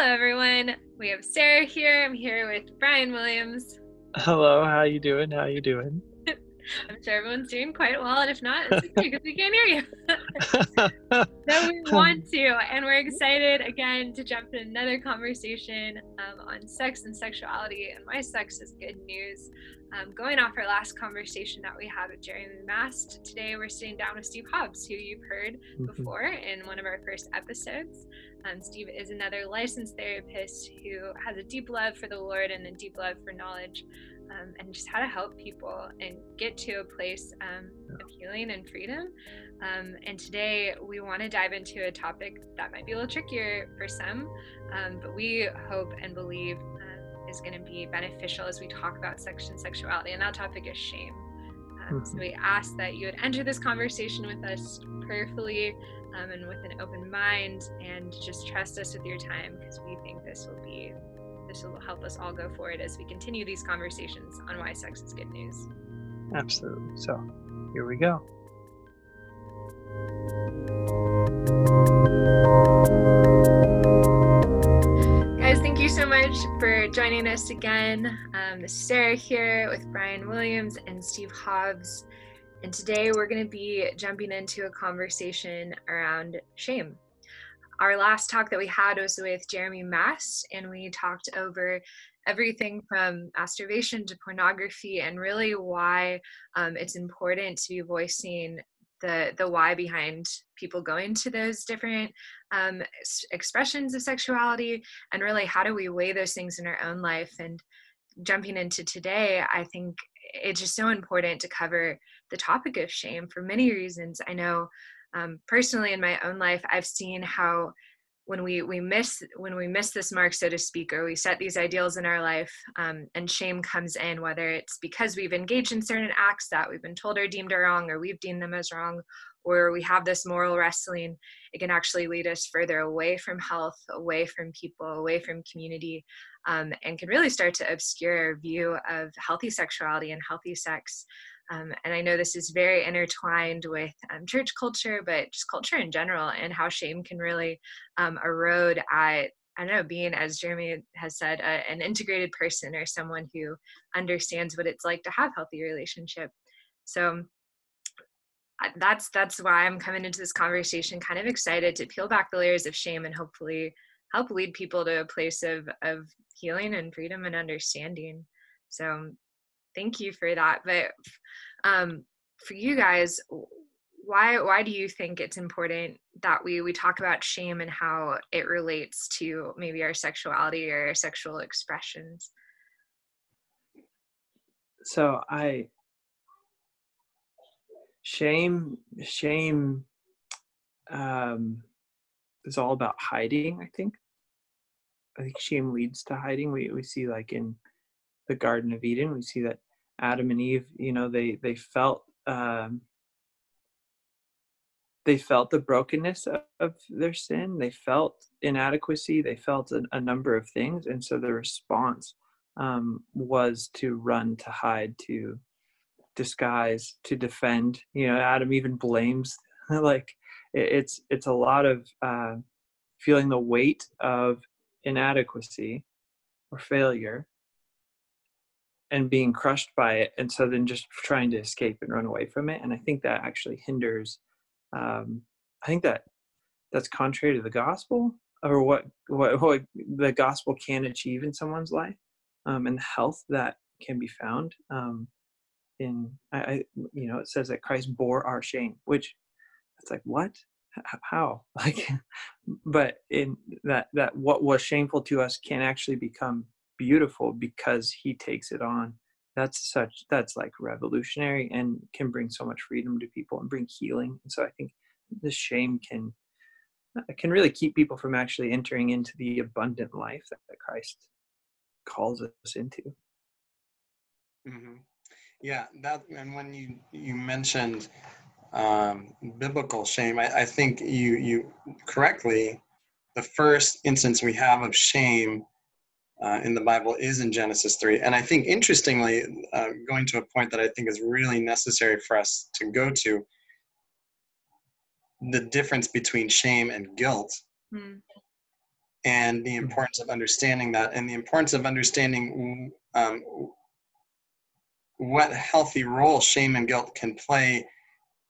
Hello, everyone. We have Sarah here. I'm here with Brian Williams. Hello, how you doing? How you doing? I'm sure everyone's doing quite well, and if not, it's okay because we can't hear you. so we want to, and we're excited again to jump in another conversation um, on sex and sexuality and why sex is good news. Um, going off our last conversation that we had with Jeremy Mast, today we're sitting down with Steve Hobbs, who you've heard mm-hmm. before in one of our first episodes. Um, Steve is another licensed therapist who has a deep love for the Lord and a deep love for knowledge um, and just how to help people and get to a place um, of healing and freedom. Um, and today we want to dive into a topic that might be a little trickier for some, um, but we hope and believe uh, is going to be beneficial as we talk about sex and sexuality. And that topic is shame. Um, so mm-hmm. we ask that you would enter this conversation with us prayerfully um, and with an open mind and just trust us with your time because we think this will be this will help us all go forward as we continue these conversations on why sex is good news. Absolutely. So here we go. Guys, thank you so much for joining us again. Um, this is Sarah here with Brian Williams and Steve Hobbs. And today we're going to be jumping into a conversation around shame our last talk that we had was with Jeremy Mast, and we talked over everything from masturbation to pornography and really why um, it's important to be voicing the the why behind people going to those different um, expressions of sexuality and really how do we weigh those things in our own life. And jumping into today i think it's just so important to cover the topic of shame for many reasons. I know um, personally in my own life i've seen how when we we miss when we miss this mark so to speak or we set these ideals in our life um, and shame comes in whether it's because we've engaged in certain acts that we've been told are deemed are wrong or we've deemed them as wrong or we have this moral wrestling it can actually lead us further away from health away from people away from community um, and can really start to obscure our view of healthy sexuality and healthy sex um, and I know this is very intertwined with um, church culture, but just culture in general, and how shame can really um, erode at I don't know, being, as Jeremy has said, an integrated person or someone who understands what it's like to have healthy relationship. So that's that's why I'm coming into this conversation kind of excited to peel back the layers of shame and hopefully help lead people to a place of of healing and freedom and understanding. So thank you for that. But um, for you guys, why why do you think it's important that we we talk about shame and how it relates to maybe our sexuality or our sexual expressions? So I shame shame um, is all about hiding. I think. I think shame leads to hiding. We we see like in the Garden of Eden. We see that Adam and Eve, you know, they they felt um, they felt the brokenness of, of, their sin. They felt inadequacy. They felt a, a number of things, and so the response um, was to run, to hide, to disguise, to defend. You know, Adam even blames like it's it's a lot of uh, feeling the weight of inadequacy or failure and being crushed by it and so then just trying to escape and run away from it and i think that actually hinders um, i think that that's contrary to the gospel or what what, what the gospel can achieve in someone's life um, and the health that can be found um, in I, I you know it says that christ bore our shame which it's like what? How? Like but in that that what was shameful to us can actually become beautiful because he takes it on. That's such that's like revolutionary and can bring so much freedom to people and bring healing. And so i think this shame can uh, can really keep people from actually entering into the abundant life that, that christ calls us into. Mm-hmm. yeah that and when you you mentioned um, biblical shame I, I think you you correctly the first instance we have of shame uh, in the Bible is in Genesis 3. And I think, interestingly, uh, going to a point that I think is really necessary for us to go to the difference between shame and guilt. Mm. and the importance of understanding that and the importance of understanding um, what healthy role shame and guilt can play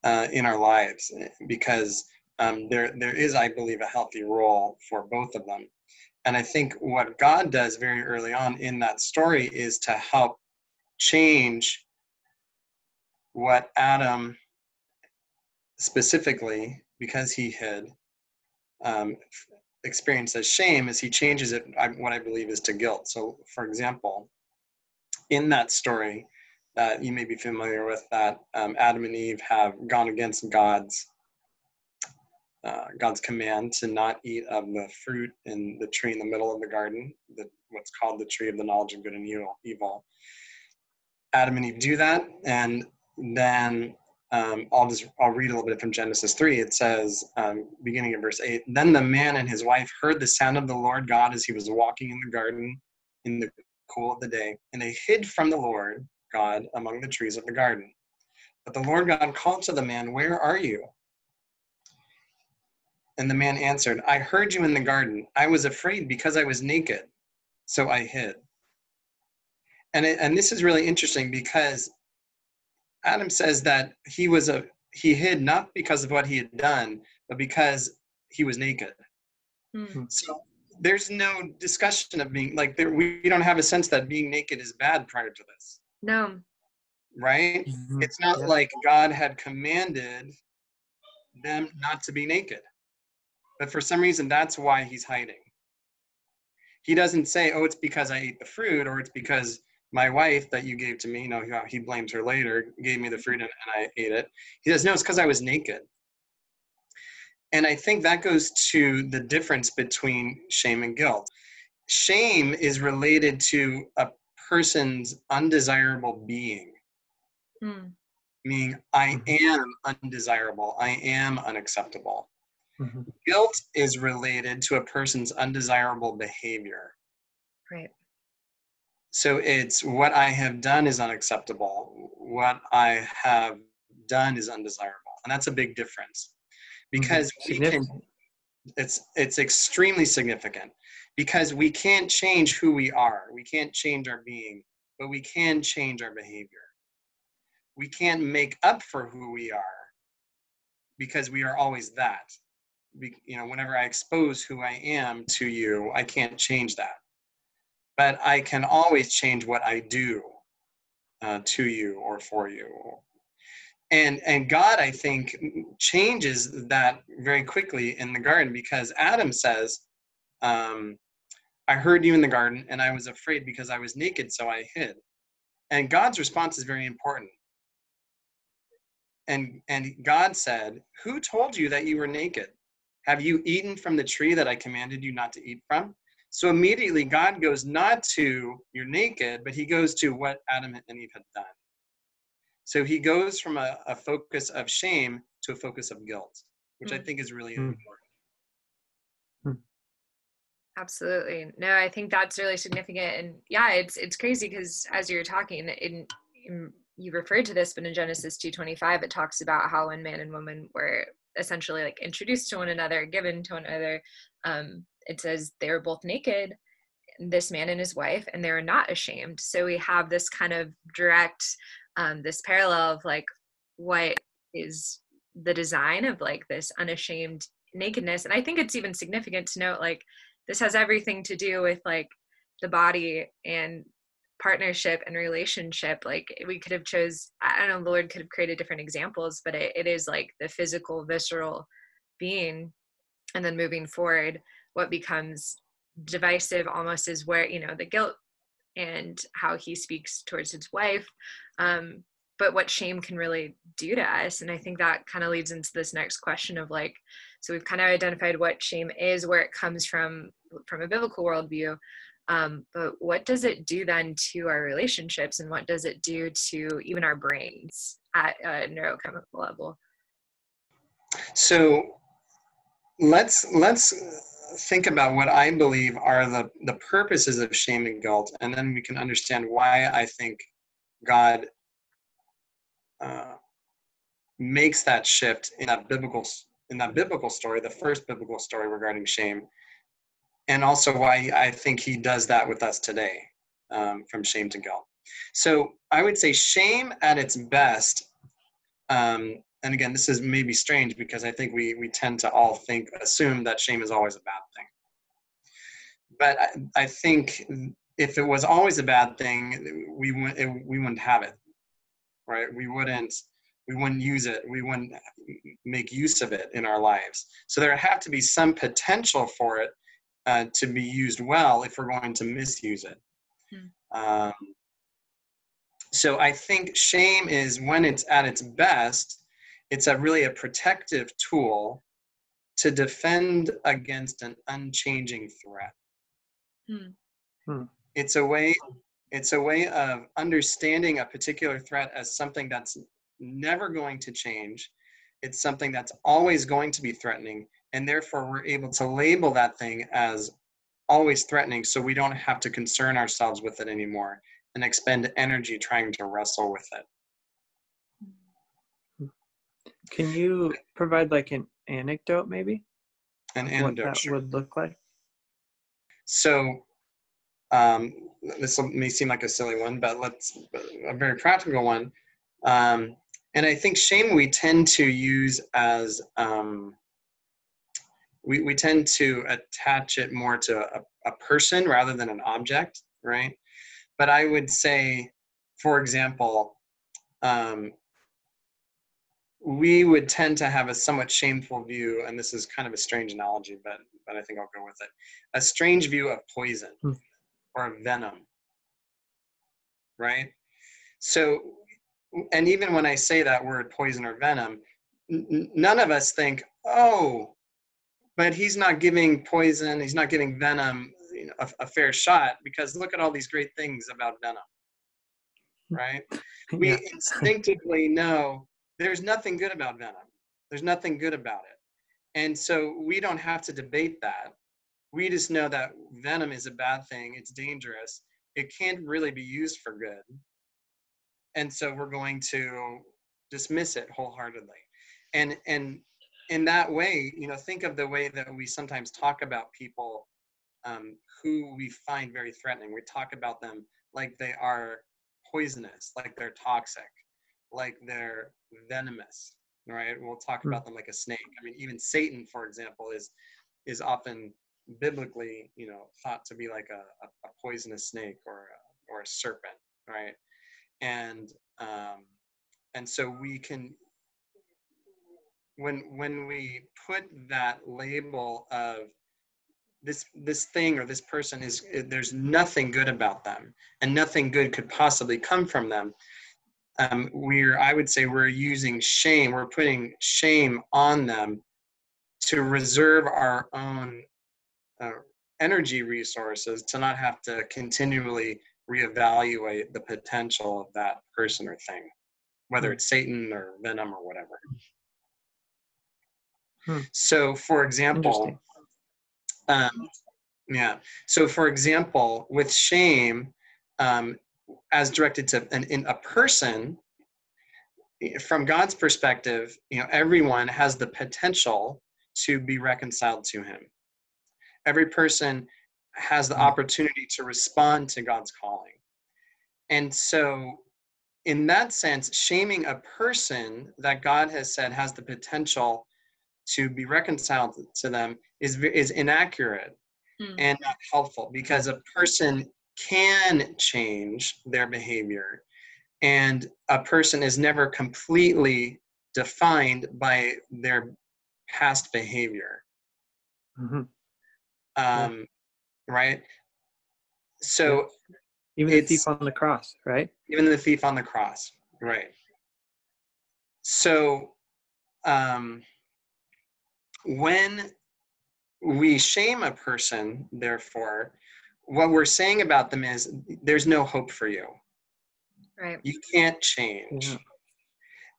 uh, in our lives because um, there there is i believe a healthy role for both of them and i think what god does very early on in that story is to help change what adam specifically because he had um, experience as shame is he changes it what i believe is to guilt. So for example in that story that you may be familiar with that um, adam and eve have gone against god's uh, god's command to not eat of the fruit in the tree in the middle of the garden the, what's called the tree of the knowledge of good and evil adam and eve do that and then um, I'll just I'll read a little bit from Genesis three. It says, um, beginning in verse eight, then the man and his wife heard the sound of the Lord God as he was walking in the garden in the cool of the day, and they hid from the Lord God among the trees of the garden. But the Lord God called to the man, Where are you? And the man answered, I heard you in the garden. I was afraid because I was naked, so I hid. And, it, and this is really interesting because Adam says that he was a he hid not because of what he had done, but because he was naked. Mm-hmm. So there's no discussion of being like there. We don't have a sense that being naked is bad prior to this. No. Right. Mm-hmm. It's not yeah. like God had commanded them not to be naked, but for some reason that's why he's hiding. He doesn't say, "Oh, it's because I ate the fruit," or "It's because." my wife that you gave to me, you know, he blames her later, gave me the fruit and, and I ate it. He says, no, it's because I was naked. And I think that goes to the difference between shame and guilt. Shame is related to a person's undesirable being, mm. meaning I am undesirable, I am unacceptable. Mm-hmm. Guilt is related to a person's undesirable behavior. Right. So it's what I have done is unacceptable. What I have done is undesirable. And that's a big difference. Mm-hmm. Because we can it's it's extremely significant because we can't change who we are. We can't change our being, but we can change our behavior. We can't make up for who we are because we are always that. You know, whenever I expose who I am to you, I can't change that but I can always change what I do uh, to you or for you. And and God, I think, changes that very quickly in the garden because Adam says, um, "I heard you in the garden, and I was afraid because I was naked, so I hid." And God's response is very important. And and God said, "Who told you that you were naked? Have you eaten from the tree that I commanded you not to eat from?" So immediately God goes not to you're naked, but he goes to what Adam and Eve had done. So he goes from a, a focus of shame to a focus of guilt, which mm. I hmm. think is really mm. important. Hmm. Absolutely. No, I think that's really significant. And yeah, it's it's crazy because as you're talking, in, in you referred to this, but in Genesis 2:25, it talks about how when man and woman were essentially like introduced to one another, given to one another, um, it says they were both naked this man and his wife and they were not ashamed. So we have this kind of direct um, this parallel of like what is the design of like this unashamed nakedness. And i think it's even significant to note like this has everything to do with like the body and partnership and relationship like we could have chose i don't know the lord could have created different examples but it, it is like the physical visceral being. And then moving forward what becomes divisive almost is where you know the guilt and how he speaks towards his wife um, but what shame can really do to us. And i think that kind of leads into this next question of like so we've kind of identified what shame is where it comes from from a biblical worldview um, but what does it do then to our relationships and what does it do to even our brains at a neurochemical level? So let's let's think about what I believe are the, the purposes of shame and guilt, and then we can understand why I think God uh, makes that shift in that biblical in that biblical story, the first biblical story regarding shame, and also why I think he does that with us today, um, from shame to guilt. So I would say shame at its best. Um, and again, this is maybe strange because I think we we tend to all think assume that shame is always a bad thing. But I, I think if it was always a bad thing, we wouldn't we wouldn't have it, right? We wouldn't we wouldn't use it. We wouldn't make use of it in our lives. So there have to be some potential for it uh, to be used well if we're going to misuse it. Hmm. Um, so I think shame is when it's at its best, it's a really a protective tool to defend against an unchanging threat. Hmm. Hmm. It's a way it's a way of understanding a particular threat as something that's never going to change. It's something that's always going to be threatening and therefore we're able to label that thing as always threatening so we don't have to concern ourselves with it anymore and expend energy trying to wrestle with it. Can you provide like an anecdote maybe? An anecdote what that would look like? So um, this may seem like a silly one but let's a very practical one. Um, and i think shame we tend to use as um, we, we tend to attach it more to a, a person rather than an object, right? But I would say, for example, um, we would tend to have a somewhat shameful view, and this is kind of a strange analogy, but but I think I'll go with it. A strange view of poison hmm. or venom, right? So, and even when I say that word poison or venom, n- none of us think, oh, but he's not giving poison, he's not giving venom you know, a, a, fair shot because look at all these great things about venom, hmm. right? We yeah. instinctively know there's nothing good about venom. There's nothing good about it. And so we don't have to debate that. We just know that venom is a bad thing, it's dangerous, it can't really be used for good. And so we're going to dismiss it wholeheartedly. And and in that way, you know, think of the way that we sometimes talk about people um, who we find very threatening. We talk about them like they are poisonous, like they're toxic, like they're venomous, right? We'll talk hmm. about them like a snake. I mean, even Satan, for example, is is often biblically, you know, thought to be like a, a, poisonous snake or a, or a serpent, right? And um, and so we can when when we put that label of this this thing or this person is there's nothing good about them and nothing good could possibly come from them um, we're i would say we're using shame we're putting shame on them to reserve our own uh, energy resources to not have to continually reevaluate the potential of that person or thing whether hmm. it's satan or venom or whatever Hmm. So, for example, um, yeah. So, for example, with shame, um, as directed to an, in a person, from God's perspective, you know, everyone has the potential to be reconciled to Him. Every person has the hmm. opportunity to respond to God's calling. And so, in that sense, shaming a person that God has said has the potential to be reconciled to them is is inaccurate mm. and not helpful because a person can change their behavior and a person is never completely defined by their past behavior mm-hmm. um, yeah. right so even the thief on the cross right even the thief on the cross right so um when we shame a person, therefore, what we're saying about them is there's no hope for you. Right. You can't change. Yeah.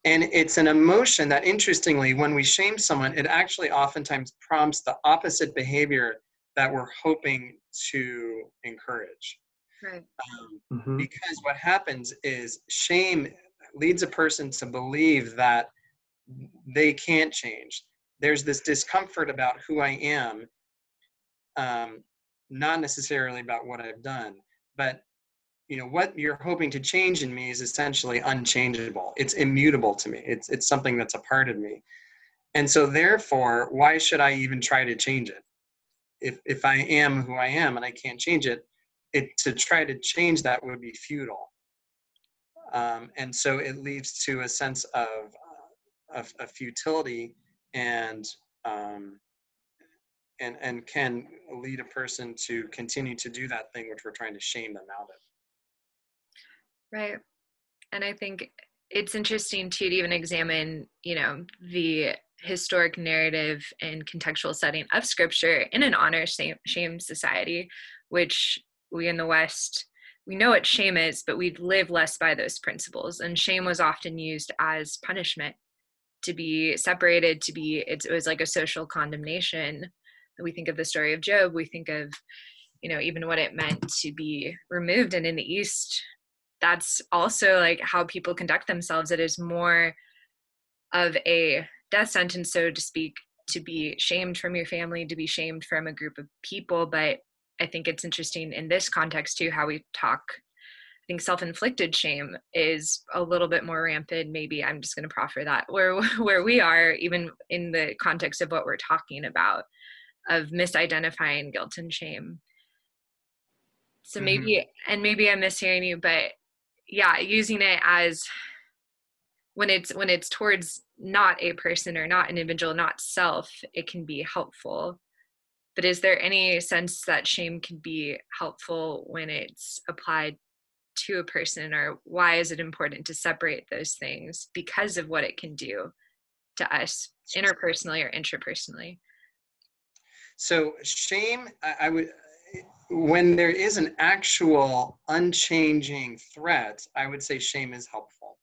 And it's an emotion that, interestingly, when we shame someone, it actually oftentimes prompts the opposite behavior that we're hoping to encourage. Right. Um, mm-hmm. Because what happens is shame leads a person to believe that they can't change, there's this discomfort about who I am. Um, not necessarily about what I've done, but you know what you're hoping to change in me is essentially unchangeable. It's immutable to me. It's it's something that's a part of me. And so therefore, why should I even try to change it? If if I am who I am and I can't change it, it to try to change that would be futile. Um, and so it leads to a sense of uh, of, of futility and um, and and can lead a person to continue to do that thing which we're trying to shame them out of. Right. And i think it's interesting too to even examine you know the historic narrative and contextual setting of scripture in an honor shame, society which we in the west we know what shame is but we live less by those principles. And shame was often used as punishment to be separated to be it was like a social condemnation. We think of the story of job we think of you know even what it meant to be removed and in the east. That's also like how people conduct themselves. It is more of a death sentence so to speak to be shamed from your family to be shamed from a group of people. But i think it's interesting in this context too how we talk think self-inflicted shame is a little bit more rampant maybe i'm just going to proffer that where where we are even in the context of what we're talking about of misidentifying guilt and shame so mm-hmm. maybe mm-hmm. and maybe i'm mishearing you but yeah using it as when it's when it's towards not a person or not an individual not self it can be helpful but is there any sense that shame can be helpful when it's applied to a person or why is it important to separate those things because of what it can do to us interpersonally or intrapersonally so shame I, I would when there is an actual unchanging threat, I would say shame is helpful.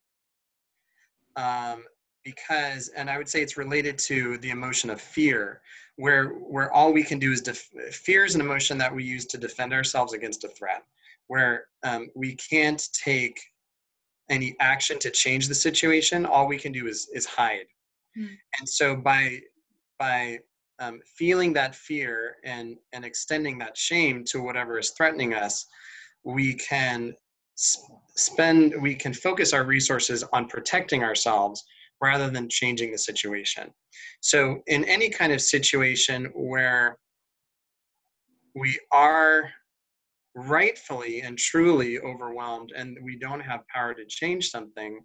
Um, because, and I would say it's related to the emotion of fear, where where all we can do is def- fear is an emotion that we use to defend ourselves against a threat, where um, we can't take any action to change the situation. All we can do is is hide. Mm. And so by by um, feeling that fear and and extending that shame to whatever is threatening us we can spend we can focus our resources on protecting ourselves rather than changing the situation so in any kind of situation where we are rightfully and truly overwhelmed and we don't have power to change something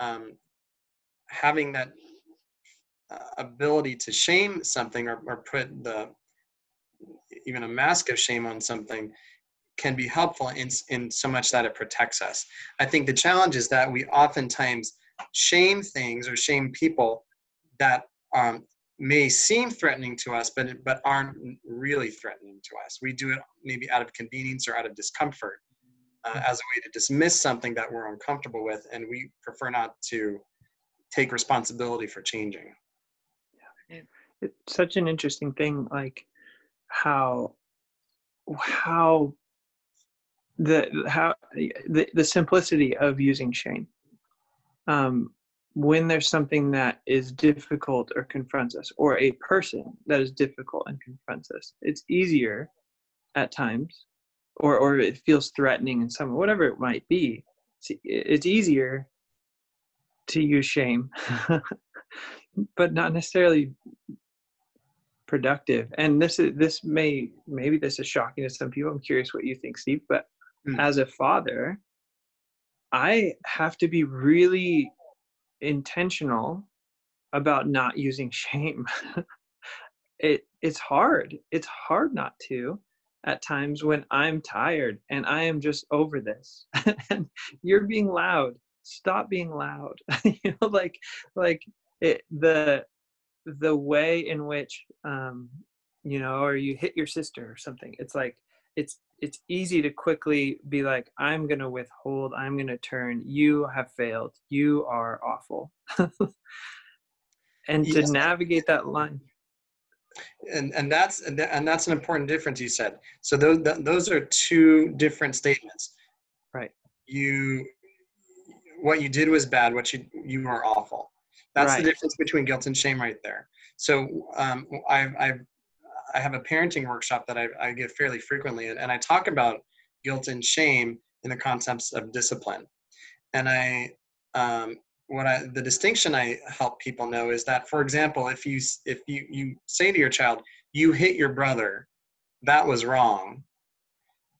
um, having that uh, ability to shame something or, or put the even a mask of shame on something can be helpful in, in so much that it protects us. I think the challenge is that we oftentimes shame things or shame people that um, may seem threatening to us, but, but aren't really threatening to us. We do it maybe out of convenience or out of discomfort uh, mm-hmm. as a way to dismiss something that we're uncomfortable with, and we prefer not to take responsibility for changing Yeah. it's such an interesting thing like how how the how the, the simplicity of using shame um, when there's something that is difficult or confronts us or a person that is difficult and confronts us it's easier at times or or it feels threatening in some whatever it might be it's, it's easier to use shame but not necessarily productive and this is this may maybe this is shocking to some people i'm curious what you think steve but mm. as a father i have to be really intentional about not using shame. It it's hard. It's hard not to at times when i'm tired and i am just over this. And you're being loud. Stop being loud. You know like like it, the the way in which um, you know or you hit your sister or something it's like it's it's easy to quickly be like i'm going to withhold i'm going to turn. You have failed. You are awful. And to navigate that line. And and that's and that's an important difference you said. So those those are two different statements. Right. You what you did was bad what you you are awful. That's right. the difference between guilt and shame right there. So um, I've, I've, I have a parenting workshop that I, I give fairly frequently, and, and I talk about guilt and shame in the concepts of discipline. And I, um, what I, the distinction I help people know is that, for example, if you if you you say to your child, "You hit your brother," that was wrong.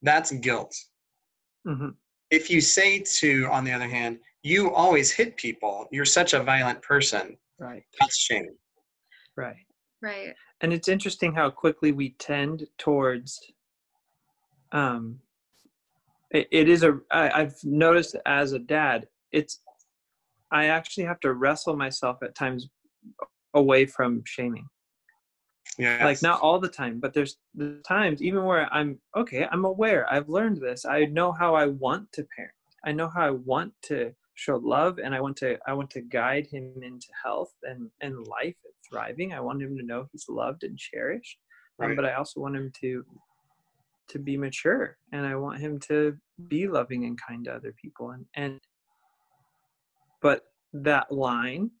That's guilt. Mm-hmm. If you say to, on the other hand, "You always hit people," you're such a violent person. Right. That's shame. Right. Right. And it's interesting how quickly we tend towards um it, it is a I, I've noticed as a dad, it's I actually have to wrestle myself at times away from shaming. Yeah. Like not all the time, but there's the times even where I'm okay, I'm aware, I've learned this. I know how I want to parent. I know how I want to show love and I want to I want to guide him into health and, and life and thriving. I want him to know he's loved and cherished. Um, but I also want him to to be mature and I want him to be loving and kind to other people and and but that line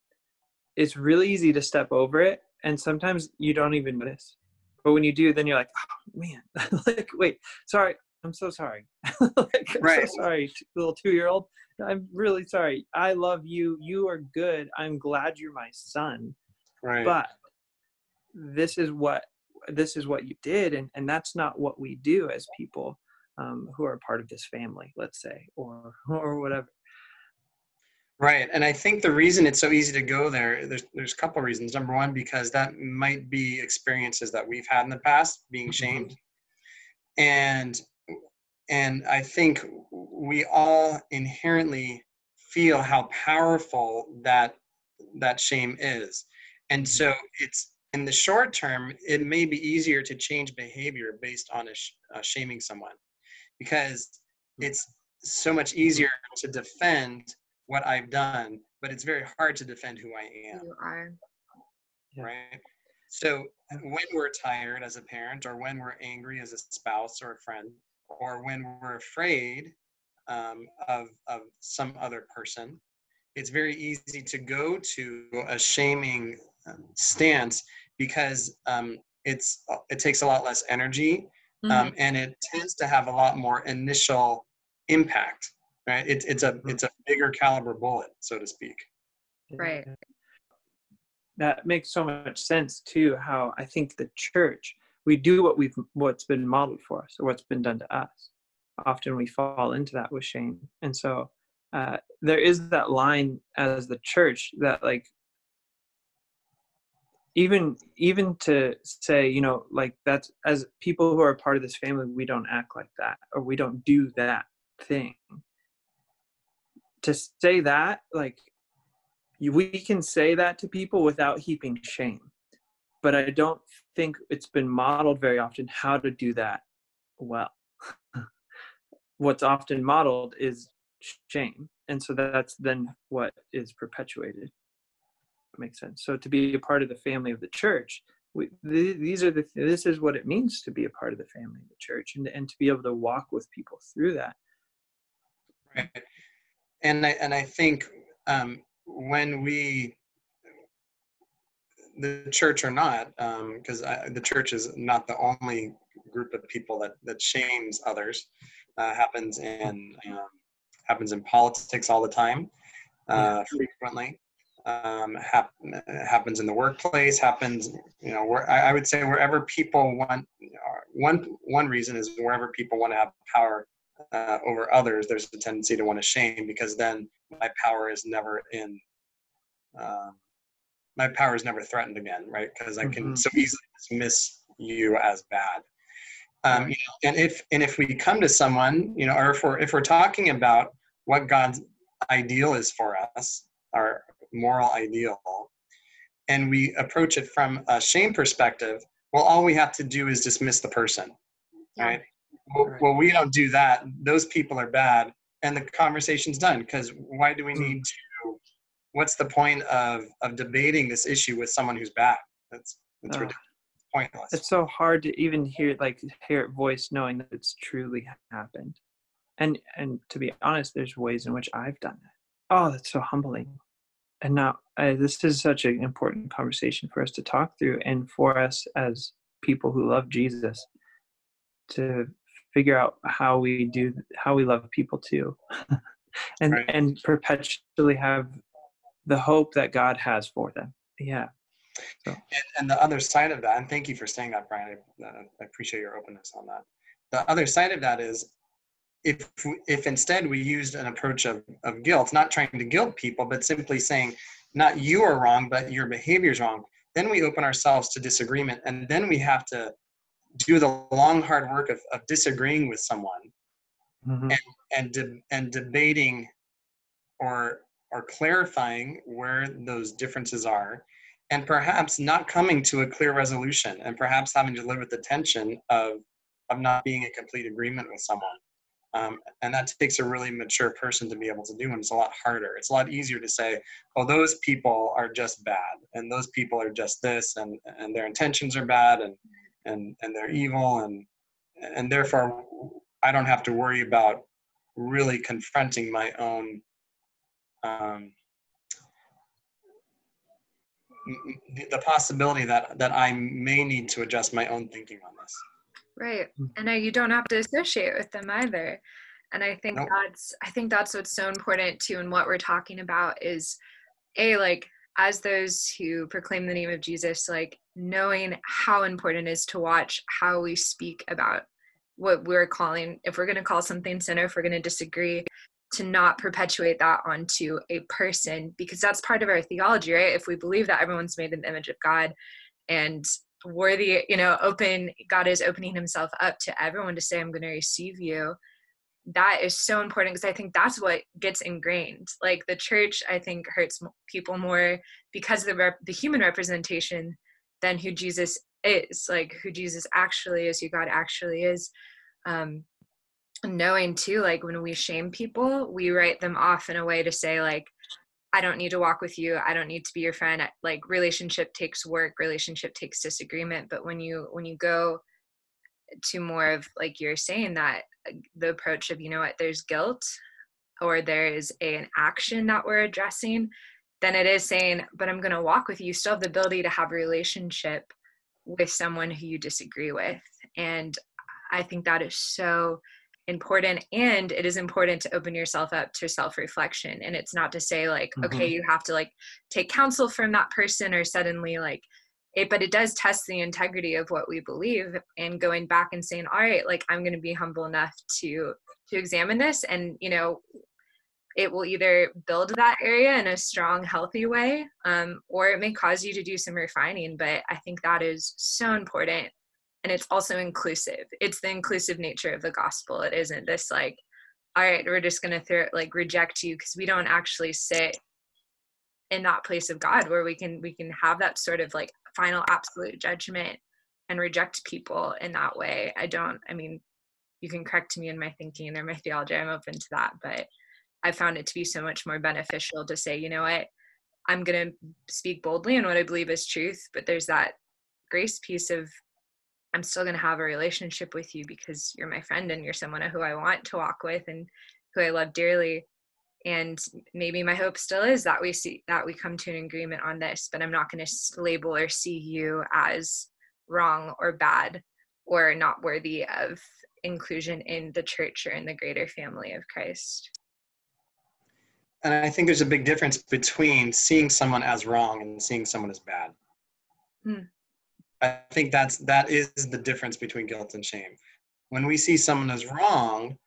it's really easy to step over it and sometimes you don't even notice but when you do then you're like oh man like wait sorry i'm so sorry like, i'm Right. so sorry little two-year-old i'm really sorry. I love you. You are good. I'm glad you're my son. Right. but this is what this is what you did and, and that's not what we do as people um, who are part of this family let's say or or whatever. Right, and I think the reason it's so easy to go there, there's there's a couple reasons. Number one, because that might be experiences that we've had in the past, being shamed, and and I think we all inherently feel how powerful that that shame is, and so it's in the short term, it may be easier to change behavior based on a sh- uh, shaming someone, because it's so much easier to defend what I've done, but it's very hard to defend who I am, You are. Right? So when we're tired as a parent, or when we're angry as a spouse or a friend, or when we're afraid um, of of some other person, it's very easy to go to a shaming um, stance because um, it's it takes a lot less energy um, and it tends to have a lot more initial impact right it, it's a Mhm. it's a bigger caliber bullet so to speak Right. that makes so much sense too how i think the church we do what we've what's been modeled for us or what's been done to us. Often we fall into that with shame. And so uh, there is that line as the church that like even even to say you know like that's as people who are part of this family we don't act like that or we don't do that thing. To say that like we can say that to people without heaping shame but i don't think it's been modeled very often how to do that well. What's often modeled is shame and so that's then what is perpetuated. Makes sense. So to be a part of the family of the church we, th- these are the this is what it means to be a part of the family of the church and, and to be able to walk with people through that. Right. And i and i think um, when we the church or not because the church is not the only group of people that that shames others. Uh, happens in um, happens in politics all the time uh, frequently. Um, hap- happens in the workplace happens you know where I, I would say wherever people want uh, one one reason is wherever people want to have power uh, over others there's a tendency to want to shame because then my power is never in um, my power is never threatened again right? Because i can Mhm. so easily dismiss you as bad. Um, you know, and if and if we come to someone you know or if we're if we're talking about what god's ideal is for us our moral ideal and we approach it from a shame perspective well all we have to do is dismiss the person right? Well, well we don't do that. Those people are bad and the conversation's done because why do we Mm. need to what's the point of of debating this issue with someone who's bad? That's that's ridiculous pointless. It's so hard to even hear like hear it voice knowing that it's truly happened. And and to be honest there's ways in which i've done that. Oh that's so humbling. And now uh, this is such an important conversation for us to talk through and for us as people who love Jesus to figure out how we do how we love people too. And Right. and perpetually have the hope that God has for them. Yeah. And, and the other side of that, and thank you for saying that, Brian. I, uh, I appreciate your openness on that. The other side of that is, if if instead we used an approach of, of guilt, not trying to guilt people, but simply saying, not you are wrong, but your behavior is wrong, then we open ourselves to disagreement, and then we have to do the long hard work of, of disagreeing with someone Mhm. and de- and debating or or clarifying where those differences are and perhaps not coming to a clear resolution and perhaps having to live with the tension of of not being in complete agreement with someone. Um, and that takes a really mature person to be able to do and it's a lot harder. It's a lot easier to say well those people are just bad and those people are just this and and their intentions are bad and and and they're evil and and therefore i don't have to worry about really confronting my own um, m- m- the possibility that that I may need to adjust my own thinking on this. Right. Mm. And now you don't have to associate with them either. And I think Nope. that's I think that's what's so important too and what we're talking about is a like as those who proclaim the name of Jesus, like knowing how important it is to watch how we speak about what we're calling, if we're going to call something sin if we're going to disagree, to not perpetuate that onto a person because that's part of our theology, right? If we believe that everyone's made in the image of God and worthy, you know, open, God is opening himself up to everyone to say, I'm going to receive you. That is so important because I think that's what gets ingrained. Like the church, I think hurts people more because of the, rep- the human representation than who Jesus is, like who Jesus actually is, who God actually is. Um, knowing too, like when we shame people, we write them off in a way to say, like, I don't need to walk with you. I don't need to be your friend. Like relationship takes work, relationship takes disagreement. But when you when you go to more of like you're saying that uh, the approach of you know what there's guilt or there is a, an action that we're addressing then it is saying but i'm going to walk with you you still have the ability to have a relationship with someone who you disagree with and i think that is so important and it is important to open yourself up to self-reflection. And it's not to say like okay Mhm. you have to like take counsel from that person or suddenly like it but it does test the integrity of what we believe. And going back and saying all right like i'm going to be humble enough to to examine this and you know it will either build that area in a strong healthy way um, or it may cause you to do some refining but i think that is so important and it's also inclusive. It's the inclusive nature of the gospel. It isn't this like all right we're just going to throw like reject you because we don't actually sit in that place of god where we can we can have that sort of like final absolute judgment and reject people in that way. I don't i mean you can correct me in my thinking or my theology i'm open to that but i found it to be so much more beneficial to say you know what? I'm going to speak boldly in what i believe is truth but there's that grace piece of i'm still going to have a relationship with you because you're my friend and you're someone who i want to walk with and who i love dearly and maybe my hope still is that we see that we come to an agreement on this but i'm not going to label or see you as wrong or bad or not worthy of inclusion in the church or in the greater family of christ And I think there's a big difference between seeing someone as wrong and seeing someone as bad. Hmm. I think that's that is the difference between guilt and shame. When we see someone as wrong,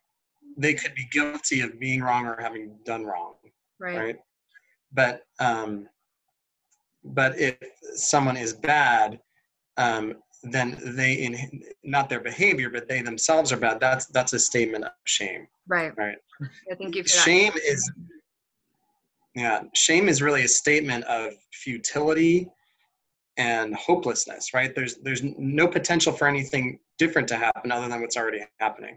they could be guilty of being wrong or having done wrong, right, right? But um, but if someone is bad, um, then they in not their behavior, but they themselves are bad. That's that's a statement of shame. right Right. yeah, thank you Shame is yeah, shame is really a statement of futility and hopelessness, right? There's there's no potential for anything different to happen other than what's already happening.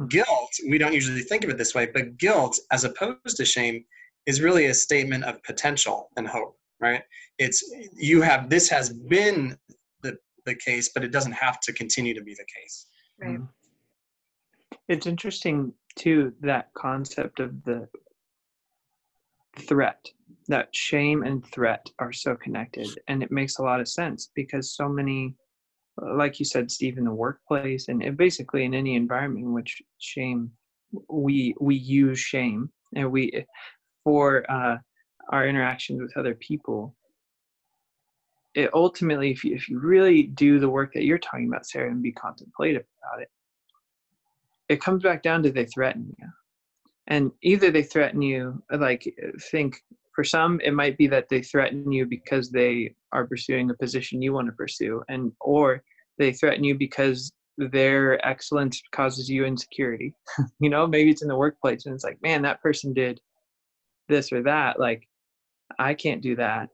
Mhm. Guilt, we don't usually think of it this way, but guilt as opposed to shame is really a statement of potential and hope, right? It's you have this has been the the case, but it doesn't have to continue to be the case. right Mhm. It's interesting too that concept of the threat that shame and threat are so connected and it makes a lot of sense because so many like you said, Steve, in the workplace and basically in any environment in which shame, we we use shame and we for uh, our interactions with other people. It ultimately, if you if you really do the work that you're talking about, Sarah, and be contemplative about it, it comes back down to they threaten you, and either they threaten you, like think for some it might be that they threaten you because they are pursuing a position you want to pursue and or they threaten you because their excellence causes you insecurity. You know maybe it's in the workplace and it's like man that person did this or that like i can't do that.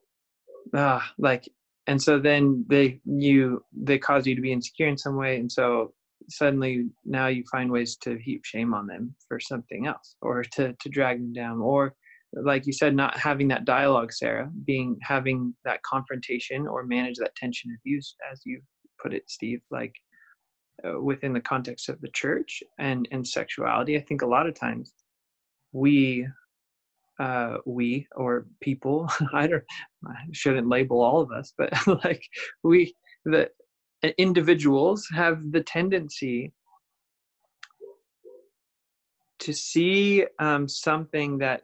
Ah like and so then they you they cause you to be insecure in some way and so suddenly now you find ways to heap shame on them for something else or to to drag them down. Or like you said not having that dialogue sarah being having that confrontation or manage that tension of use as you put it steve like uh, within the context of the church and and sexuality i think a lot of times we uh we or people i don't i shouldn't label all of us but like we the uh, individuals have the tendency to see um, something that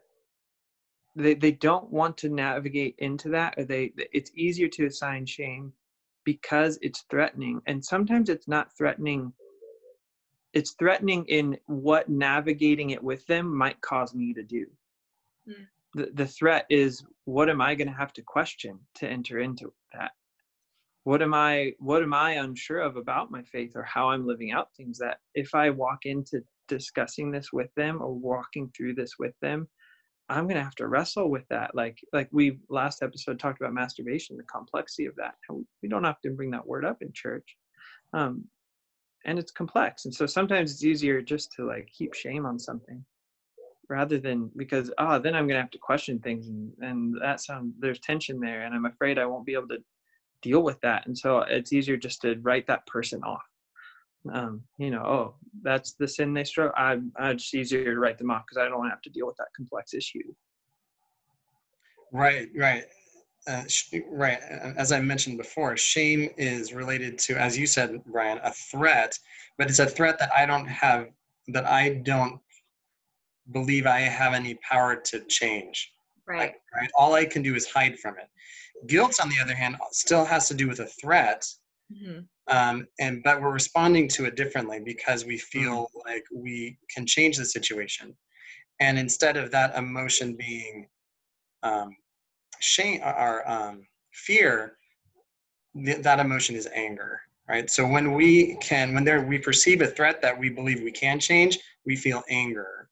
they, they don't want to navigate into that or they it's easier to assign shame because it's threatening. And sometimes it's not threatening it's threatening in what navigating it with them might cause me to do. Mm. the, the threat is what am i going to have to question to enter into that what am i what am i unsure of about my faith or how i'm living out things that if i walk into discussing this with them or walking through this with them i'm going to have to wrestle with that. Like like we last episode talked about masturbation the complexity of that we don't often bring that word up in church um, and it's complex. And so sometimes it's easier just to like keep shame on something rather than because oh then i'm going to have to question things and, and that sounds there's tension there and i'm afraid i won't be able to deal with that and so it's easier just to write that person off um, you know, oh, that's the sin they struggle. I, I just easier to write them off because I don't have to deal with that complex issue. Right, right, uh, sh- right. As I mentioned before, shame is related to, as you said, Brian, a threat, but it's a threat that I don't have, that I don't believe I have any power to change. Right. right. All I can do is hide from it. Guilt, on the other hand, still has to do with a threat. Mm-hmm um, and but we're responding to it differently because we feel mm. like we can change the situation and instead of that emotion being um, shame or um, fear th- that emotion is anger right so when we can when there we perceive a threat that we believe we can change we feel anger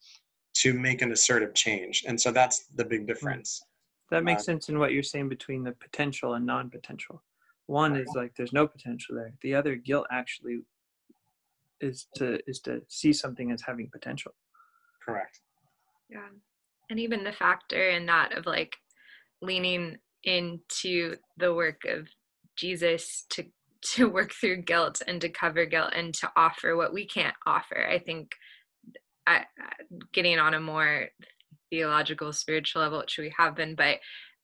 to make an assertive change and so that's the big difference that makes uh, sense in what you're saying between the potential and non-potential. One is like there's no potential there. The other guilt actually is to is to see something as having potential. Correct. Yeah. And even the factor in that of like leaning into the work of jesus to to work through guilt and to cover guilt and to offer what we can't offer i think I, getting on a more theological spiritual level which we have been but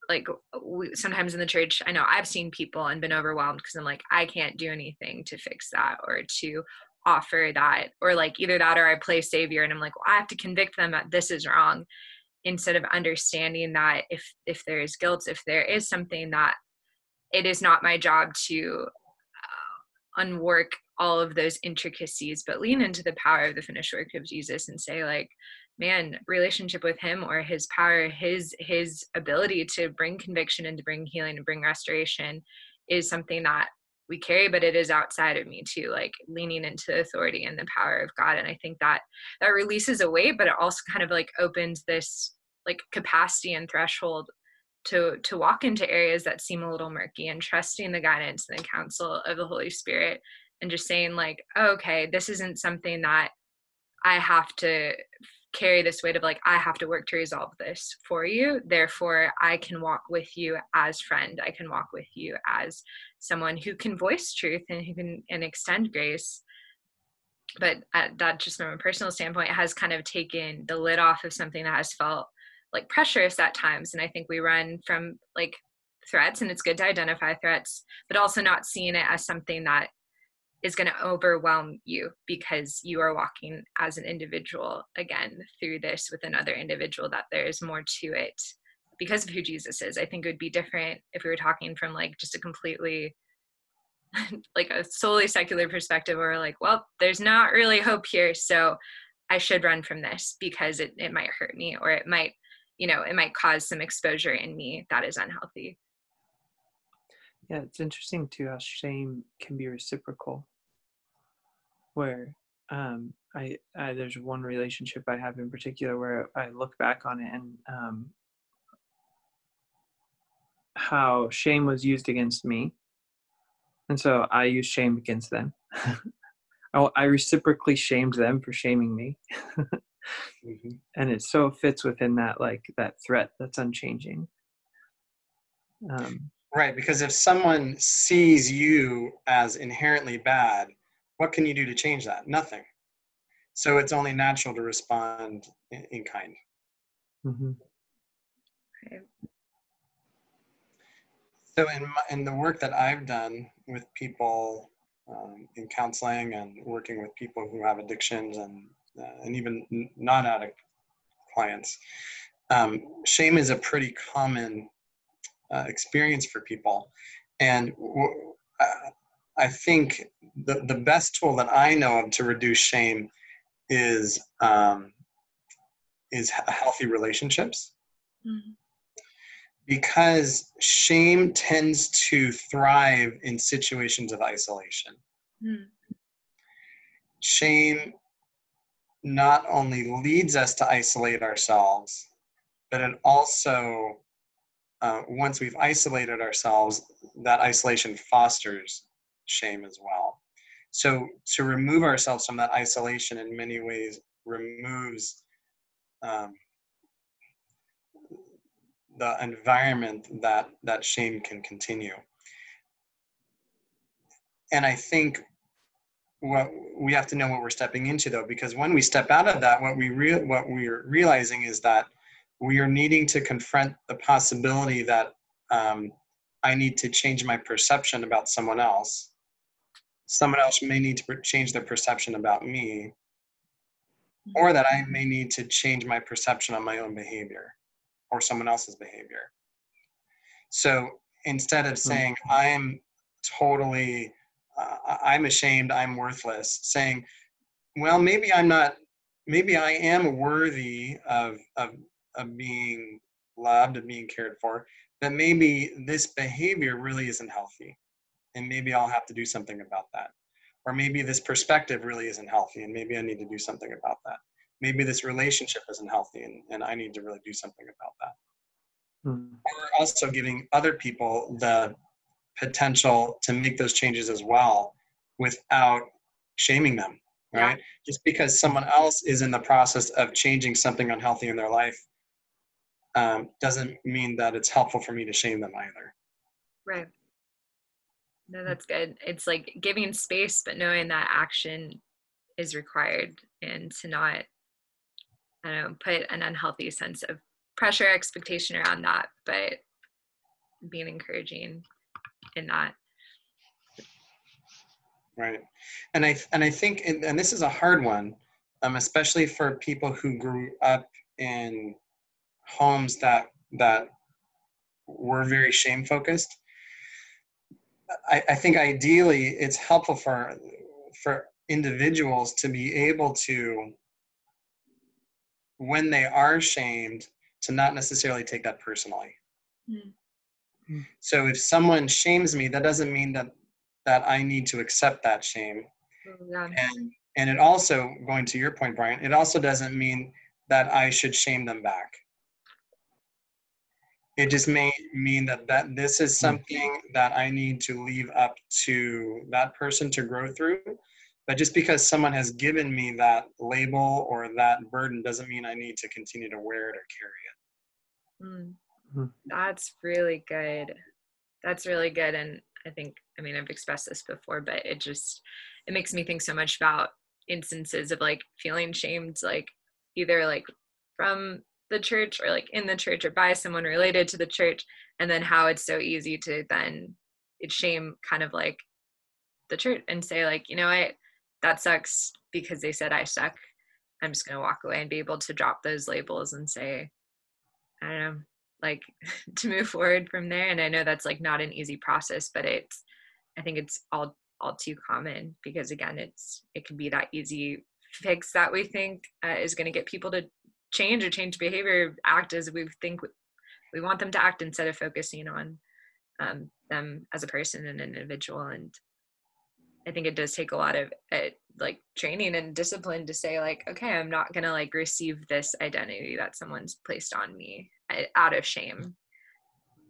like we, sometimes in the church i know i've seen people and been overwhelmed because i'm like i can't do anything to fix that or to offer that or like either that or i play savior and i'm like well, i have to convict them that this is wrong instead of understanding that if if there is guilt if there is something that it is not my job to uh, unwork all of those intricacies but lean into the power of the finished work of jesus and say like man relationship with him or his power his his ability to bring conviction and to bring healing and bring restoration is something that we carry but it is outside of me too like leaning into the authority and the power of god. And i think that that releases a weight but it also kind of like opens this like capacity and threshold to to walk into areas that seem a little murky and trusting the guidance and the counsel of the holy spirit and just saying like oh, okay this isn't something that i have to carry this weight of like i have to work to resolve this for you. Therefore i can walk with you as friend. I can walk with you as someone who can voice truth and who can and extend grace. But uh, that just from a personal standpoint has kind of taken the lid off of something that has felt like pressurous at times. And i think we run from like threats and it's good to identify threats but also not seeing it as something that is going to overwhelm you because you are walking as an individual again through this with another individual that there is more to it because of who Jesus is. I think it would be different if we were talking from like just a completely like a solely secular perspective or like, well, there's not really hope here, so I should run from this because it, it might hurt me or it might, you know, it might cause some exposure in me that is unhealthy. Yeah, it's interesting too how shame can be reciprocal where um, I, I, there's one relationship I have in particular where I look back on it and um, how shame was used against me, and so I used shame against them. I, I reciprocally shamed them for shaming me, mm-hmm. and it so fits within that like that threat that's unchanging. Um, right, because if someone sees you as inherently bad what can you do to change that? Nothing. So it's only natural to respond in, in kind. Mm-hmm. Okay. So in, my, in the work that I've done with people um, in counseling and working with people who have addictions and uh, and even non-addict clients, um, shame is a pretty common uh, experience for people, and w- uh, I think the, the best tool that I know of to reduce shame is um, is healthy relationships. Mm-hmm. Because shame tends to thrive in situations of isolation. Mm. Shame not only leads us to isolate ourselves, but it also, uh, once we've isolated ourselves, that isolation fosters shame as well. So to remove ourselves from that isolation in many ways removes um, the environment that that shame can continue. And I think what we have to know what we're stepping into though, because when we step out of that, what we real what we're realizing is that we are needing to confront the possibility that um, I need to change my perception about someone else someone else may need to change their perception about me or that i may need to change my perception on my own behavior or someone else's behavior so instead of hmm. saying i'm totally uh, i'm ashamed i'm worthless saying well maybe i'm not maybe i am worthy of of, of being loved of being cared for but maybe this behavior really isn't healthy and maybe I'll have to do something about that. Or maybe this perspective really isn't healthy and maybe I need to do something about that. Maybe this relationship isn't healthy and, and I need to really do something about that. Hmm. Or also giving other people the potential to make those changes as well without shaming them, right? Yeah. Just because someone else is in the process of changing something unhealthy in their life um, doesn't mean that it's helpful for me to shame them either. Right. No, that's good. It's like giving space, but knowing that action is required and to not, I don't know, put an unhealthy sense of pressure, expectation around that, but being encouraging in that. Right. And I, and I think, and this is a hard one, um, especially for people who grew up in homes that, that were very shame focused I, I think ideally it's helpful for for individuals to be able to when they are shamed to not necessarily take that personally mm-hmm. so if someone shames me that doesn't mean that that i need to accept that shame oh, yeah. and and it also going to your point brian it also doesn't mean that i should shame them back it just may mean that that this is hmm. something that i need to leave up to that person to grow through but just because someone has given me that label or that burden doesn't mean i need to continue to wear it or carry it mm. that's really good that's really good and i think i mean i've expressed this before but it just it makes me think so much about instances of like feeling shamed like either like from the church or like in the church or by someone related to the church and then how it's so easy to then shame kind of like the church and say like you know what? That sucks because they said i suck. I'm just going to walk away and be able to drop those labels and say i don't know like to move forward from there. And i know that's like not an easy process but it's i think it's all all too common because again it's it can be that easy fix that we think uh, is going to get people to change or change behavior act as we think we want them to act instead of focusing on um, them as a person and an individual. And i think it does take a lot of uh, like training and discipline to say like okay i'm not gonna like receive this identity that someone's placed on me uh, out of shame.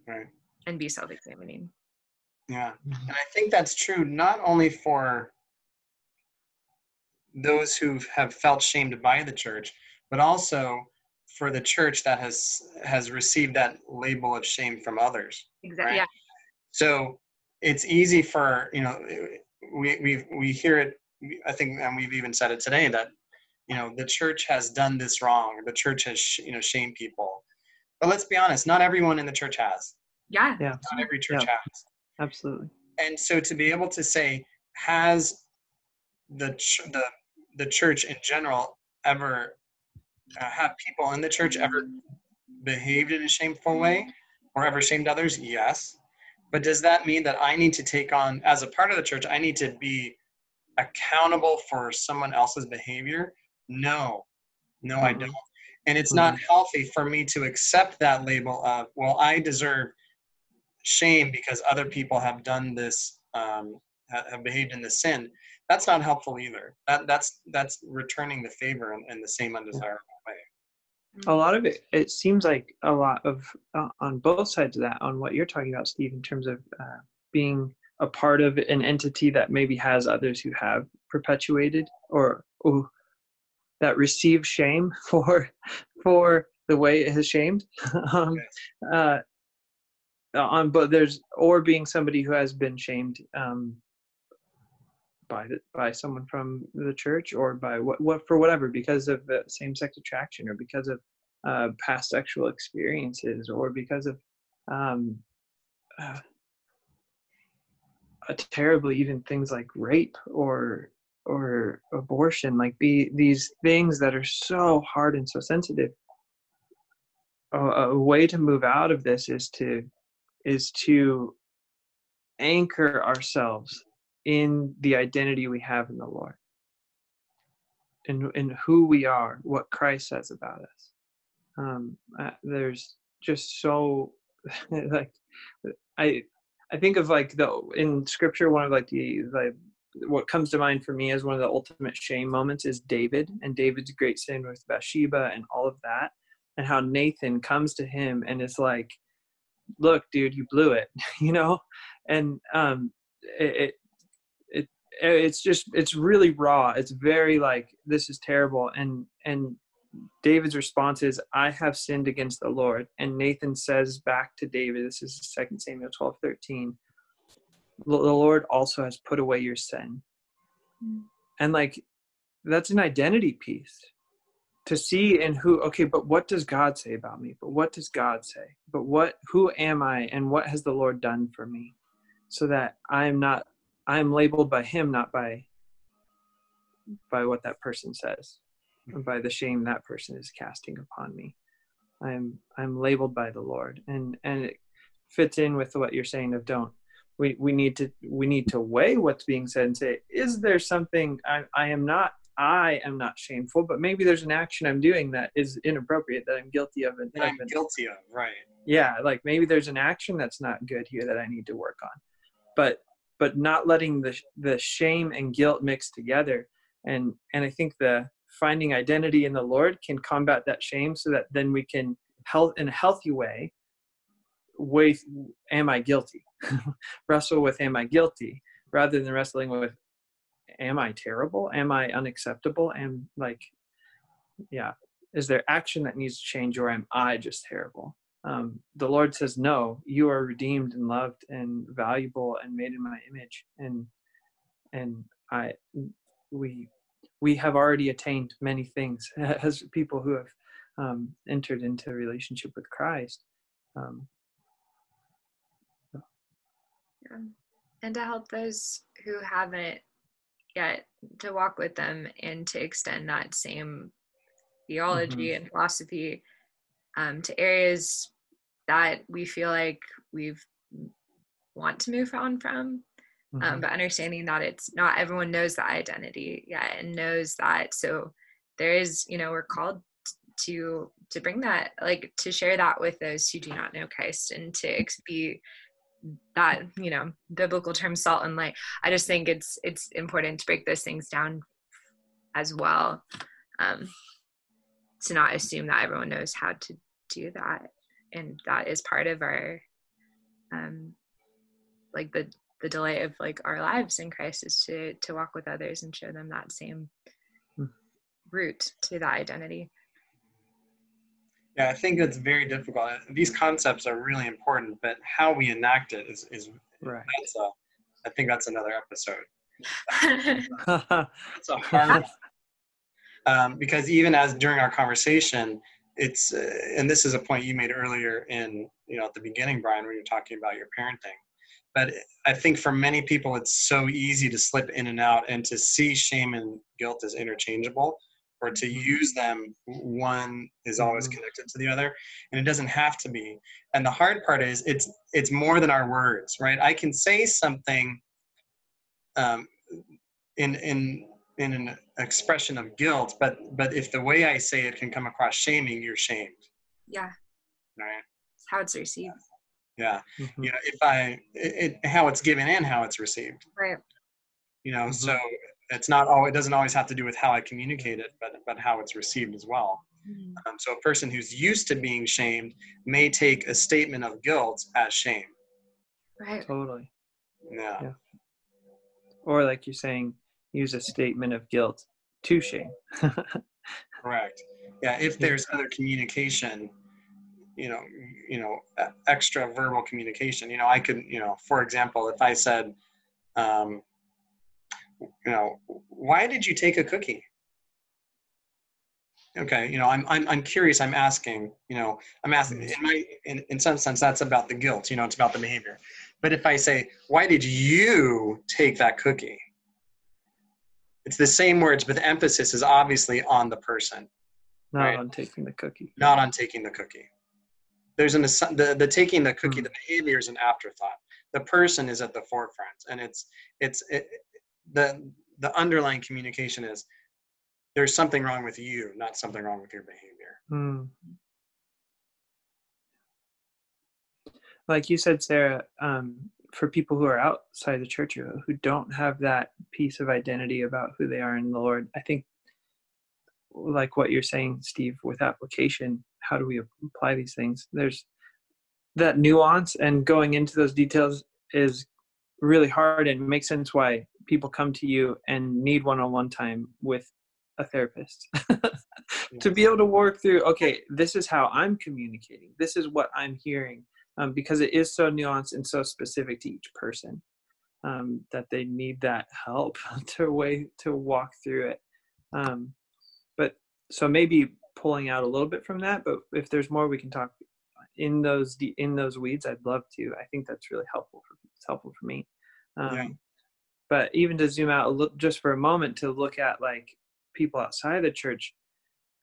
Right. And be self-examining. Yeah. And i think that's true not only for those who have felt shamed by the church but also for the church that has has received that label of shame from others exactly right? yeah. So it's easy for you know we we we hear it i think and we've even said it today that you know the church has done this wrong. The church has you know shamed people. But let's be honest not everyone in the church has. Yeah. Yeah, not every church Yeah. has. Absolutely. and so to be able to say has the ch- the the church in general ever uh, have people in the church ever behaved in a shameful way or ever shamed others? Yes. But does that mean that i need to take on as a part of the church i need to be accountable for someone else's behavior? No. No i don't. And it's not healthy for me to accept that label of well i deserve shame because other people have done this um, have behaved in the sin. That's not helpful either. That that's that's returning the favor in, in the same undesirable a lot of it it seems like a lot of uh, on both sides of that on what you're talking about steve in terms of uh, being a part of an entity that maybe has others who have perpetuated or, or that receive shame for for the way it has shamed. Um, uh, on but there's or being somebody who has been shamed um, by the, by someone from the church or by what, what for whatever because of same-sex attraction or because of uh, past sexual experiences or because of um, uh, terribly even things like rape or or abortion like be these things that are so hard and so sensitive. A, a way to move out of this is to is to anchor ourselves in the identity we have in the Lord, in in who we are, what Christ says about us. Um, uh, there's just so like I I think of like the in Scripture one of like the like what comes to mind for me as one of the ultimate shame moments is David and David's great sin with Bathsheba and all of that, and how Nathan comes to him and is like, "Look, dude, you blew it," you know, and um, it, it Uh, it's just it's really raw. It's very like this is terrible. And and david's response is i have sinned against the lord. And nathan says back to david this is 2 samuel 12 13 the lord also has put away your sin. Hmm. And like that's an identity piece. To see and who okay but what does god say about me? But what does god say? But what who am i? And what has the lord done for me? So that i'm not i'm labeled by him not by by what that person says. Or by the shame that person is casting upon me. I'm i'm labeled by the lord. And and it fits in with what you're saying of don't. We we need to we need to weigh what's being said and say is there something i i am not i am not shameful but maybe there's an action i'm doing that is inappropriate that i'm guilty of that i'm guilty of right. Yeah like maybe there's an action that's not good here that i need to work on. But but not letting the the shame and guilt mix together. And and i think the finding identity in the lord can combat that shame so that then we can health in a healthy way with am i guilty? Wrestle with am i guilty? Rather than wrestling with am i terrible? Am i unacceptable? Am like yeah. Is there action that needs to change or am i just terrible um, the lord says no you are redeemed and loved and valuable and made in my image and and i we we have already attained many things as people who have um, entered into a relationship with christ um, Yeah. and to help those who haven't yet to walk with them and to extend that same theology mm-hmm. and philosophy um, to areas that we feel like we've want to move on from um, mm-hmm. um, but understanding that it's not everyone knows that identity yet and knows that. So there is you know we're called to to bring that like to share that with those who do not know christ and to be that you know biblical term salt and light. I just think it's it's important to break those things down as well um to not assume that everyone knows how to do that and that is part of our um like the the delight of like our lives in christ is to to walk with others and show them that same hmm. root to that identity yeah, I think it's very difficult. These concepts are really important, but how we enact it is is right. That's a, I think that's another episode. It's a hard um, because even as during our conversation, it's uh, and this is a point you made earlier in you know at the beginning, Brian, when you're talking about your parenting. But I think for many people, it's so easy to slip in and out and to see shame and guilt as interchangeable or to mm-hmm. use them one is always mm-hmm. connected to the other and it doesn't have to be and the hard part is it's it's more than our words right i can say something um, in in in an expression of guilt but but if the way i say it can come across shaming you're shamed. Yeah. Right? It's how it's received. Yeah. Mm-hmm. you know if i it, it, how it's given and how it's received. Right. You know mm-hmm. so it's not all it doesn't always have to do with how i communicate it but but how it's received as well. Mm-hmm. um, so a person who's used to being shamed may take a statement of guilt as shame. Right. Totally. Yeah. yeah. or like you're saying use a statement of guilt to shame correct yeah if there's other communication you know you know extra verbal communication you know i could you know for example if i said um, you know, why did you take a cookie? Okay, you know, I'm, I'm, I'm curious, I'm asking, you know, I'm asking, in, my, in, in some sense, that's about the guilt, you know, it's about the behavior. But if I say, why did you take that cookie? It's the same words, but the emphasis is obviously on the person. Not right? on taking the cookie. Not on taking the cookie. There's an the, the taking the cookie, mm. the behavior is an afterthought. The person is at the forefront, and it's it's it, the the underlying communication is there's something wrong with you, not something wrong with your behavior. Hmm. Like you said, Sarah, um, for people who are outside the church who don't have that piece of identity about who they are in the Lord, I think, like what you're saying, Steve, with application, how do we apply these things? There's that nuance, and going into those details is really hard and makes sense why people come to you and need one-on-one time with a therapist. To be able to work through okay this is how i'm communicating. This is what i'm hearing um, because it is so nuanced and so specific to each person um, that they need that help to way to walk through it. Um, but so maybe pulling out a little bit from that but if there's more we can talk in those in those weeds i'd love to. I think that's really helpful for it's helpful for me. Um, yeah. but even to zoom out a little, just for a moment to look at like people outside the church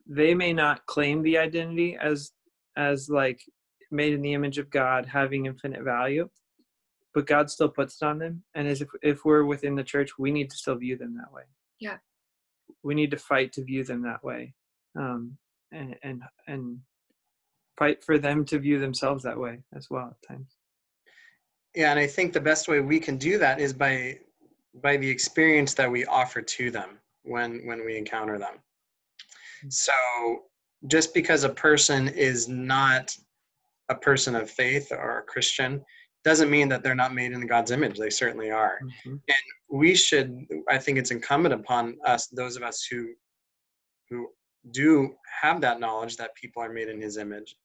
they may not claim the identity as as like made in the image of god having infinite value but god still puts it on them. And as if if we're within the church we need to still view them that way. Yeah. We need to fight to view them that way um and and and fight for them to view themselves that way as well at times. Yeah and i think the best way we can do that is by by the experience that we offer to them when when we encounter them. Hmm. so just because a person is not a person of faith or a christian doesn't mean that they're not made in god's image they certainly are mm-hmm. and we should i think it's incumbent upon us those of us who who do have that knowledge that people are made in his image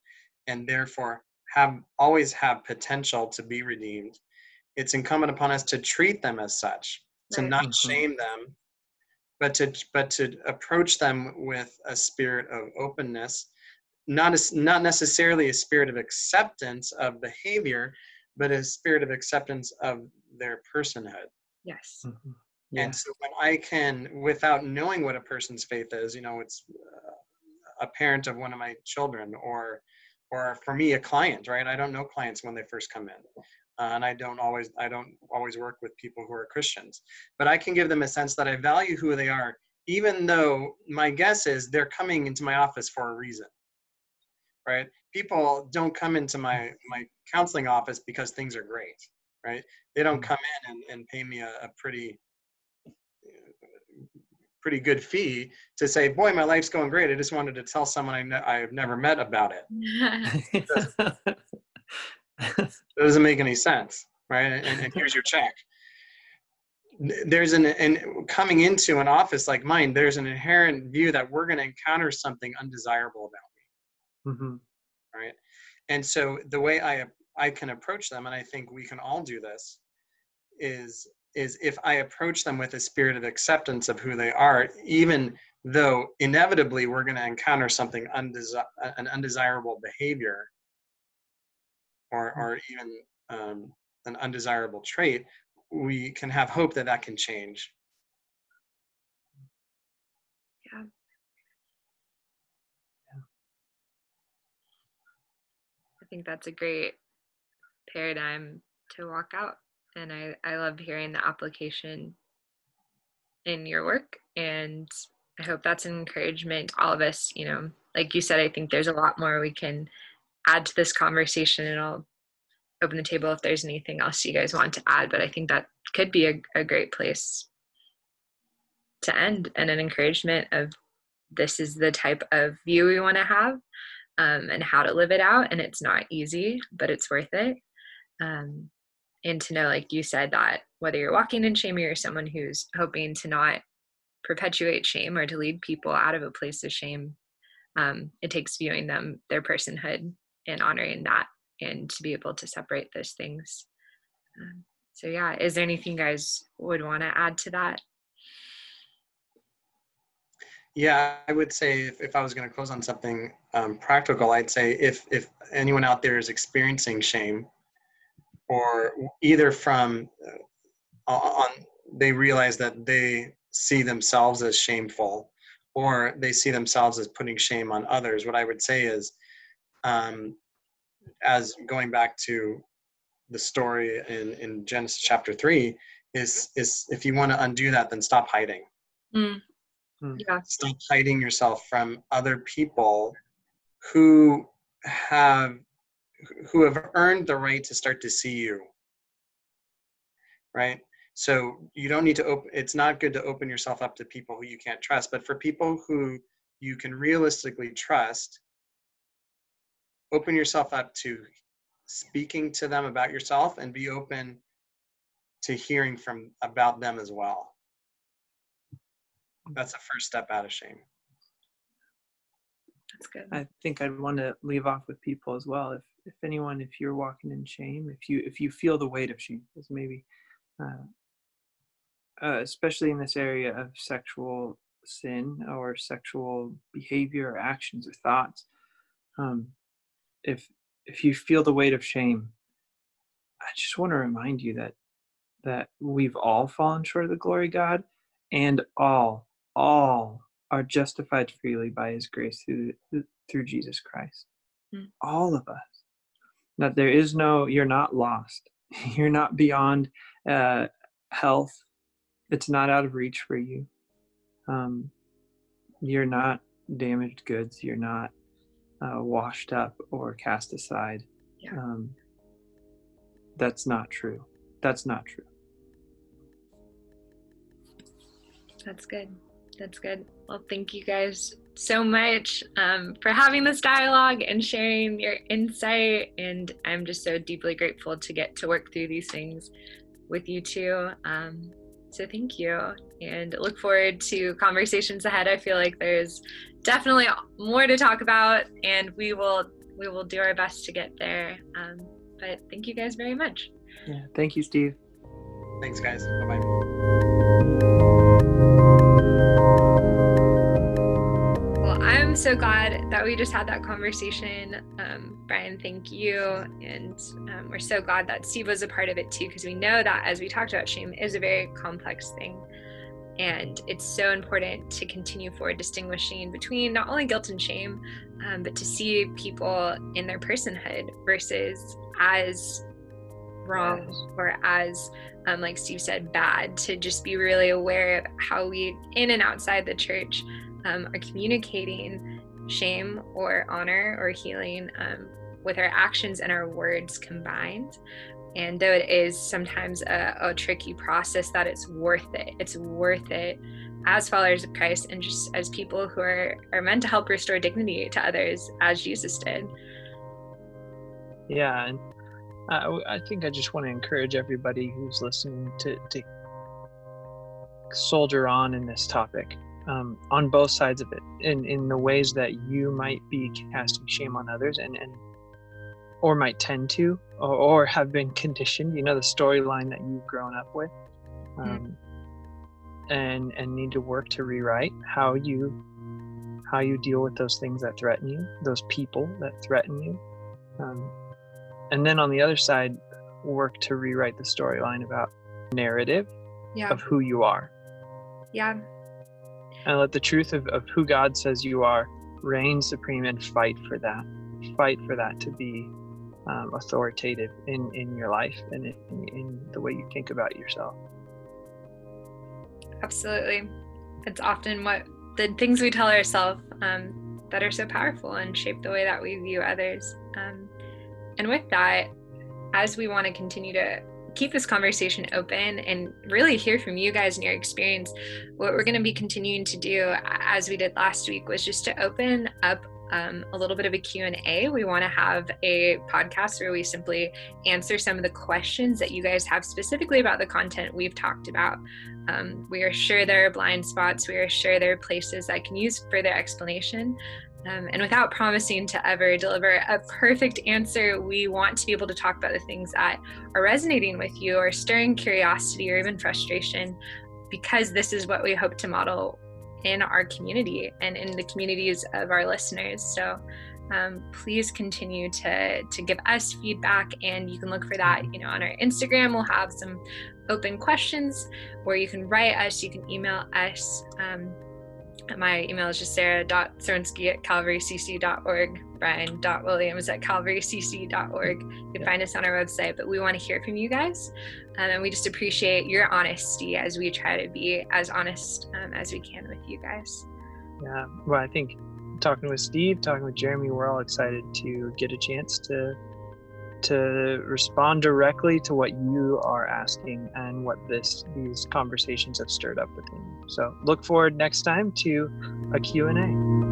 and therefore have always have potential to be redeemed it's incumbent upon us to treat them as such, to right. not mm-hmm. shame them, but to but to approach them with a spirit of openness, not as not necessarily a spirit of acceptance of behavior, but a spirit of acceptance of their personhood. Yes. Mhm. Yeah. And so when I can, without knowing what a person's faith is, you know, it's uh, a parent of one of my children, or, or for me, a client, right? I don't know clients when they first come in, uh, and I don't always, I don't always work with people who are Christians, but I can give them a sense that I value who they are, even though my guess is they're coming into my office for a reason, right? People don't come into my my counseling office because things are great, right? They don't mm-hmm. come in and, and pay me a, a pretty pretty good fee to say, boy, my life's going great. I just wanted to tell someone I ne- I've never met about it. It doesn't make any sense, right? And, and here's your check. There's an, and coming into an office like mine, there's an inherent view that we're going to encounter something undesirable about me, Mhm. right? And so the way I I can approach them, and I think we can all do this, is is if I approach them with a spirit of acceptance of who they are, even though inevitably we're going to encounter something undesi- an undesirable behavior or, or even um, an undesirable trait, we can have hope that that can change. I think that's a great paradigm to walk out. And I, I love hearing the application in your work. And I hope that's an encouragement all of us. You know, like you said, I think there's a lot more we can add to this conversation, and I'll open the table if there's anything else you guys want to add. But I think that could be a, a great place to end and an encouragement of this is the type of view we want to have um, and how to live it out. And it's not easy, but it's worth it. Um, and to know, like you said, that whether you're walking in shame or you're someone who's hoping to not perpetuate shame or to lead people out of a place of shame, um, it takes viewing them, their personhood, and honoring that, and to be able to separate those things. Um, so, yeah, is there anything you guys would want to add to that? Yeah, I would say if, if I was going to close on something um, practical, I'd say if if anyone out there is experiencing shame, or either from uh, on they realize that they see themselves as shameful, or they see themselves as putting shame on others. What I would say is, um, as going back to the story in in Genesis chapter three, is is if you want to undo that, then stop hiding Mm. Mm. Yeah. stop hiding yourself from other people who have who have earned the right to start to see you right so you don't need to open it's not good to open yourself up to people who you can't trust but for people who you can realistically trust open yourself up to speaking to them about yourself and be open to hearing from about them as well that's the first step out of shame That's good. I think I'd want to leave off with people as well. If if anyone, if you're walking in shame, if you if you feel the weight of shame, because maybe, uh, uh, especially in this area of sexual sin or sexual behavior or actions or thoughts, um, if if you feel the weight of shame, I just want to remind you that that we've all fallen short of the glory of God, and all all are justified freely by His grace through through Jesus Christ. Mm. All of us. That there is no, you're not lost. You're not beyond uh, health. It's not out of reach for you. Um, you're not damaged goods. You're not uh, washed up or cast aside. Yeah. Um, that's not true. That's not true. That's good. That's good. Well, thank you guys so much um, for having this dialogue and sharing your insight. And I'm just so deeply grateful to get to work through these things with you two. Um, so thank you, and look forward to conversations ahead. I feel like there's definitely more to talk about, and we will we will do our best to get there. Um, but thank you guys very much. Yeah. Thank you, Steve. Thanks guys bye bye Well, I'm so glad that we just had that conversation. Um, Brian, thank you. And um, we're so glad that Steve was a part of it too, because we know that as we talked about, shame is a very complex thing. And it's so important to continue forward distinguishing between not only guilt and shame, um, but to see people in their personhood versus as wrong or as um, like steve said bad to just be really aware of how we in and outside the church um, are communicating shame or honor or healing um, with our actions and our words combined. And though it is sometimes a, a tricky process that it's worth it. It's worth it as followers of christ and just as people who are, are meant to help restore dignity to others as jesus did. Yeah and uh, I think I just want to encourage everybody who's listening to, to soldier on in this topic um, on both sides of it in, in the ways that you might be casting shame on others and, and or might tend to or, or have been conditioned you know the storyline that you've grown up with hmm. um, mm. and and need to work to rewrite how you how you deal with those things that threaten you those people that threaten you um, and then on the other side work to rewrite the storyline about narrative yeah. of who you are. Yeah. And let the truth of, of who god says you are reign supreme and fight for that fight for that to be um, authoritative in in your life and in, in the way you think about yourself. Absolutely. It's often what the things we tell ourselves um, that are so powerful and shape the way that we view others. Um, and with that, as we want to continue to keep this conversation open and really hear from you guys and your experience, what we're going to be continuing to do, as we did last week, was just to open up um, a little bit of a q&a we want to have a podcast where we simply answer some of the questions that you guys have specifically about the content we've talked about. Um, we are sure there are blind spots. We are sure there are places that can use further explanation um, and without promising to ever deliver a perfect answer, we want to be able to talk about the things that are resonating with you or stirring curiosity or even frustration, because this is what we hope to model in our community and in the communities of our listeners. So um, please continue to to give us feedback, and you can look for that. You know, on our Instagram, we'll have some open questions where you can write us. You can email us. Um, my email is just sarah.czerwinski at calvarycc.org, brian.williams at calvarycc.org. You can find us on our website, but we want to hear from you guys. Um, and we just appreciate your honesty as we try to be as honest um, as we can with you guys. Yeah, well, I think talking with Steve, talking with Jeremy, we're all excited to get a chance to to respond directly to what you are asking and what this these conversations have stirred up within you. So look forward next time to a Q&A.